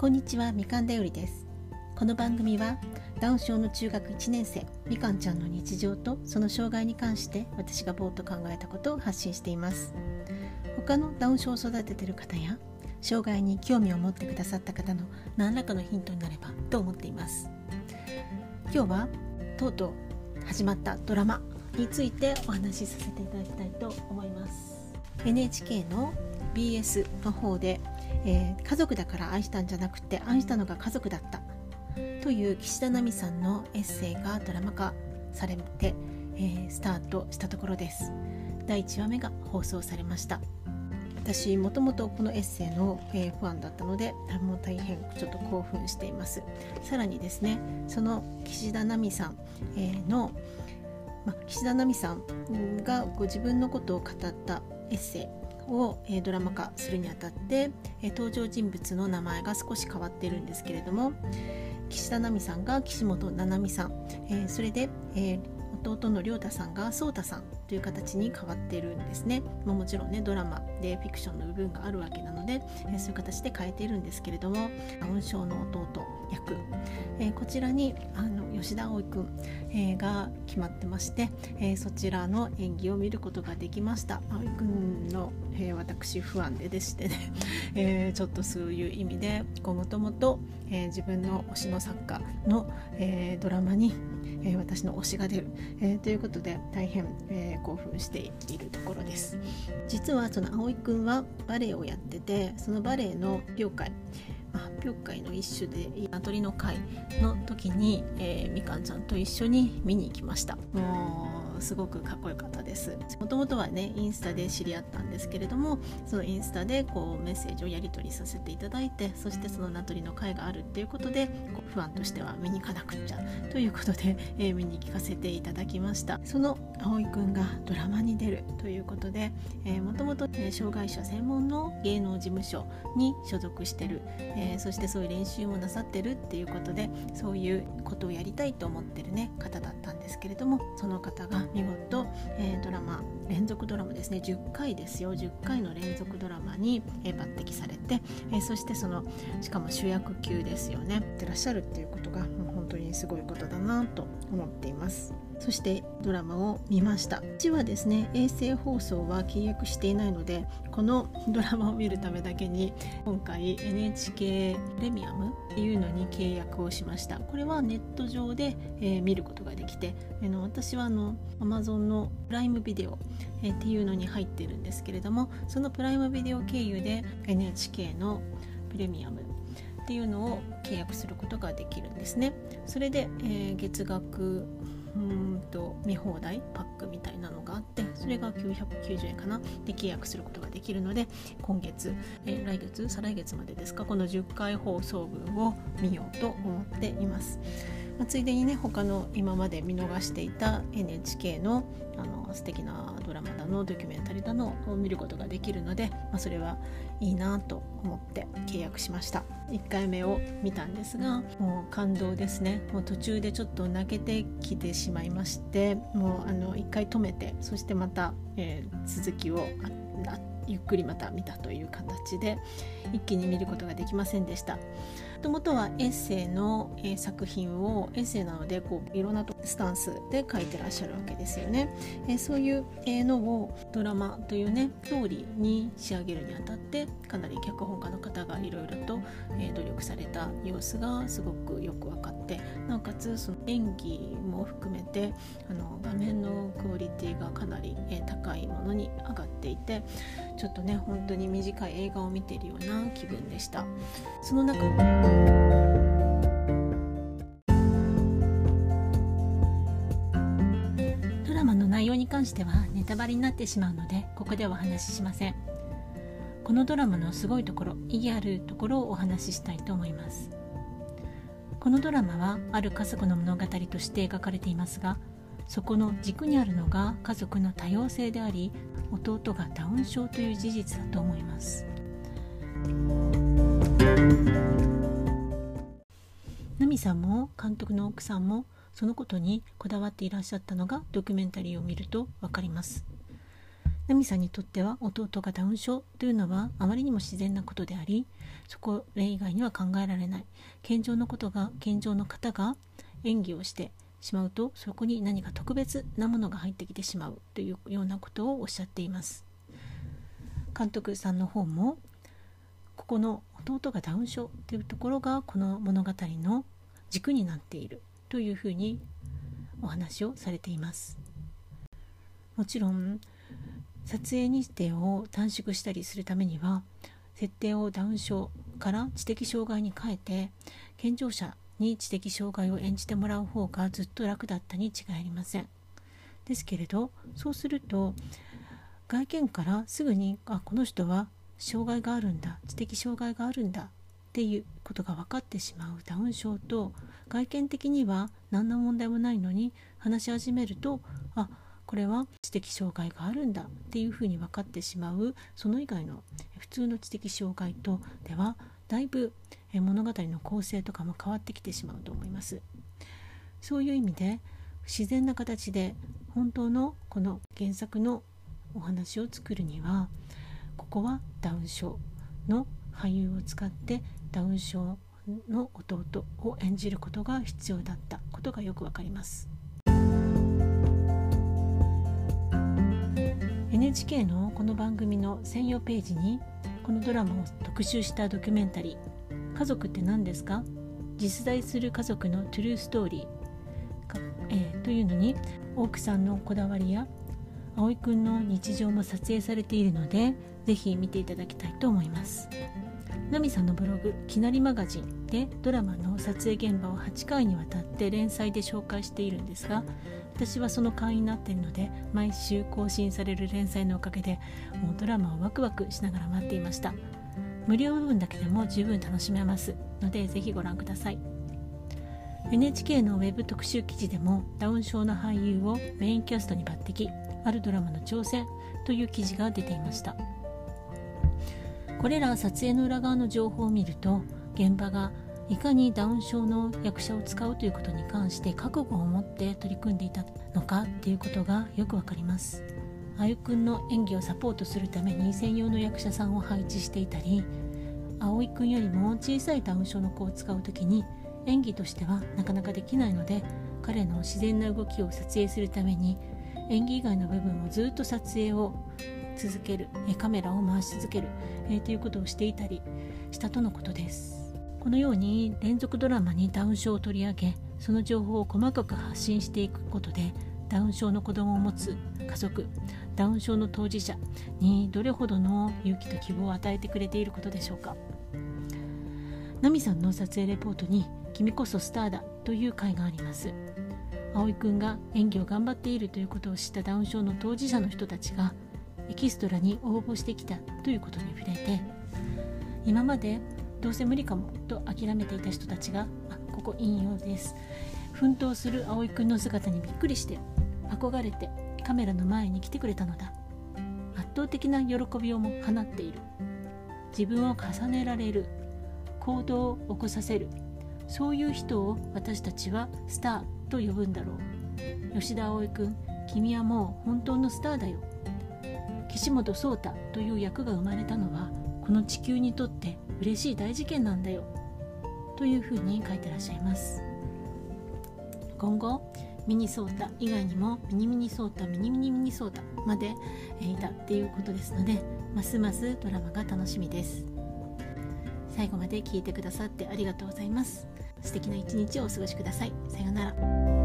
こんにちはみかんだよりです。この番組はダウン症の中学1年生みかんちゃんの日常とその障害に関して私がぼーっと考えたことを発信しています。他のダウン症を育ててる方や障害に興味を持ってくださった方の何らかのヒントになればと思っています。今日はとうとう始まったドラマについてお話しさせていただきたいと思います。NHK の BS の方でえー、家族だから愛したんじゃなくて愛したのが家族だった。という岸田奈美さんのエッセイがドラマ化されて、えー、スタートしたところです。第1話目が放送されました。私もともとこのエッセイの、えー、ファンだったのでもう大変ちょっと興奮しています。さらにですねその岸田奈美さん、えー、の、ま、岸田奈美さんがご自分のことを語ったエッセイを、えドラマ化するにあたって、え登場人物の名前が少し変わっているんですけれども岸田奈美さんが岸本七海さん、えそれで、え弟の亮太さんが颯太さんという形に変わってるんですね、まあ、もちろんねドラマでフィクションの部分があるわけなので、えそういう形で変えているんですけれどもダウン症の弟役、えこちらにあの吉田葵くん、が決まってまして、え、そちらの演技を見ることができました。葵くんの、えー、私不安ででしてね、えちょっとそういう意味でもともと自分の推しの作家の、えドラマに、え私の推しが出る、えということで大変、え興奮しているところです。実はその葵くんはバレエをやっててそのバレエの発表会発表会の一種で名取の会の時に、え、みかんちゃんと一緒に見に行きました。もうすごくかっこよかったです。もともとはねインスタで知り合ったんですけれどもそのインスタでこうメッセージをやり取りさせていただいてそしてその名取の会があるっていうことでこう不安としては見に行かなくっちゃということで、えー、見に行かせていただきました。その葵くんがドラマに出るということでもともと障害者専門の芸能事務所に所属してる、えー、そしてそういう練習もなさってるっていうことでそういうことをやりたいと思ってるね方だったんですけれどもその方が見事、えー、ドラマ連続ドラマですね。10回ですよ。10回の連続ドラマに、えー、抜擢されて、えー、そしてそのしかも主役級ですよね。ってらっしゃるっていうことがもう当にすごいことだなと思っています。そしてドラマを見ました。1はですね衛星放送は契約していないのでこのドラマを見るためだけに今回 NHK プレミアムっていうのに契約をしました。これはネット上で、えー、見ることができてあの私はあの Amazon のプライムビデオ、えー、っていうのに入ってるんですけれどもそのプライムビデオ経由で NHK のプレミアムっていうのを契約することができるんですね。それで、えー、月額うんと見放題パックみたいなのがあってそれが990円かな。で契約することができるので今月、えー、来月再来月までですか。この10回放送分を見ようと思っています。まあ、ついでにね他の今まで見逃していた NHK のあの素敵なドラマだのドキュメンタリーだのを見ることができるので、まあ、それはいいなと思って契約しました。1回目を見たんですがもう感動ですね。もう途中でちょっと泣けてきてしまいましてもうあの1回止めてそしてまた、えー、続きをゆっくりまた見たという形で一気に見ることができませんでした。もともとはエッセイの、えー、作品をエッセイなのでこういろんなとスタンスで書いてらっしゃるわけですよね。えー、そういう、えー、のをドラマというねストーリーに仕上げるにあたってかなり脚本家の方がいろいろと、え、努力された様子がすごくよく分かってなおかつその演技も含めてあの画面のクオリティがかなり、え、高いものに上がっていてちょっとね本当に短い映画を見ているような気分でした。その中してはネタバレになってしまうのでここではお話ししません。このドラマのすごいところ意義あるところをお話ししたいと思います。このドラマはある家族の物語として描かれていますがそこの軸にあるのが家族の多様性であり弟がダウン症という事実だと思います。ナミさんも監督の奥さんもそのことにこだわっていらっしゃったのがドキュメンタリーを見ると分かります。ナミさんにとっては弟がダウン症というのはあまりにも自然なことでありそこれ以外には考えられない。健常のことが健常の方が演技をしてしまうとそこに何か特別なものが入ってきてしまうというようなことをおっしゃっています。監督さんの方もここの弟がダウン症というところがこの物語の軸になっている。というふうにお話をされていますもちろん撮影日程を短縮したりするためには設定をダウン症から知的障害に変えて健常者に知的障害を演じてもらう方がずっと楽だったに違いありません。ですけれどそうすると外見からすぐにあこの人は障害があるんだ知的障害があるんだっていうことが分かってしまうダウン症と外見的には何の問題もないのに話し始めるとあこれは知的障害があるんだっていうふうに分かってしまうその以外の普通の知的障害とではだいぶ物語の構成とかも変わってきてしまうと思います。そういう意味で自然な形で本当のこの原作のお話を作るにはここはダウン症の俳優を使ってダウン症の弟を演じることが必要だったことがよくわかります NHK のこの番組の専用ページにこのドラマを特集したドキュメンタリー「家族って何ですか?」実在する家族のトゥルーストーリーえー、というのに大奥さんのこだわりや葵くんの日常も撮影されているのでぜひ見ていただきたいと思いますナミさんのブログ「きなりマガジン」でドラマの撮影現場を8回にわたって連載で紹介しているんですが私はその会員になっているので毎週更新される連載のおかげでもうドラマをワクワクしながら待っていました。無料部分だけでも十分楽しめますのでぜひご覧ください。NHK のウェブ特集記事でもダウン症の俳優をメインキャストに抜擢あるドラマの挑戦という記事が出ていました。これら撮影の裏側の情報を見ると現場がいかにダウン症の役者を使うということに関して覚悟を持って取り組んでいたのかっていうことがよくわかります。あゆくんの演技をサポートするために専用の役者さんを配置していたり葵くんよりも小さいダウン症の子を使う時に演技としてはなかなかできないので彼の自然な動きを撮影するために演技以外の部分をずっと撮影を続ける。カメラを回し続ける、えー、ということをしていたりしたとのことです。このように連続ドラマにダウン症を取り上げその情報を細かく発信していくことでダウン症の子供を持つ家族ダウン症の当事者にどれほどの勇気と希望を与えてくれていることでしょうか。ナミさんの撮影レポートに「君こそスターだ」という回があります。葵くんが演技を頑張っているということを知ったダウン症の当事者の人たちがエキストラに応募してきたということに触れて今までどうせ無理かもと諦めていた人たちがあここ引用です。奮闘する葵くんの姿にびっくりして憧れてカメラの前に来てくれたのだ。圧倒的な喜びをも放っている。自分を重ねられる。行動を起こさせる。そういう人を私たちはスターと呼ぶんだろう。吉田葵くん君はもう本当のスターだよ。岸本壮太という役が生まれたのはこの地球にとって嬉しい大事件なんだよというふうに書いてらっしゃいます。今後ミニソータ以外にもミニミニソータミニミニミニソータまでいたっていうことですのでますますドラマが楽しみです。最後まで聞いてくださってありがとうございます。素敵な一日をお過ごしください。さようなら。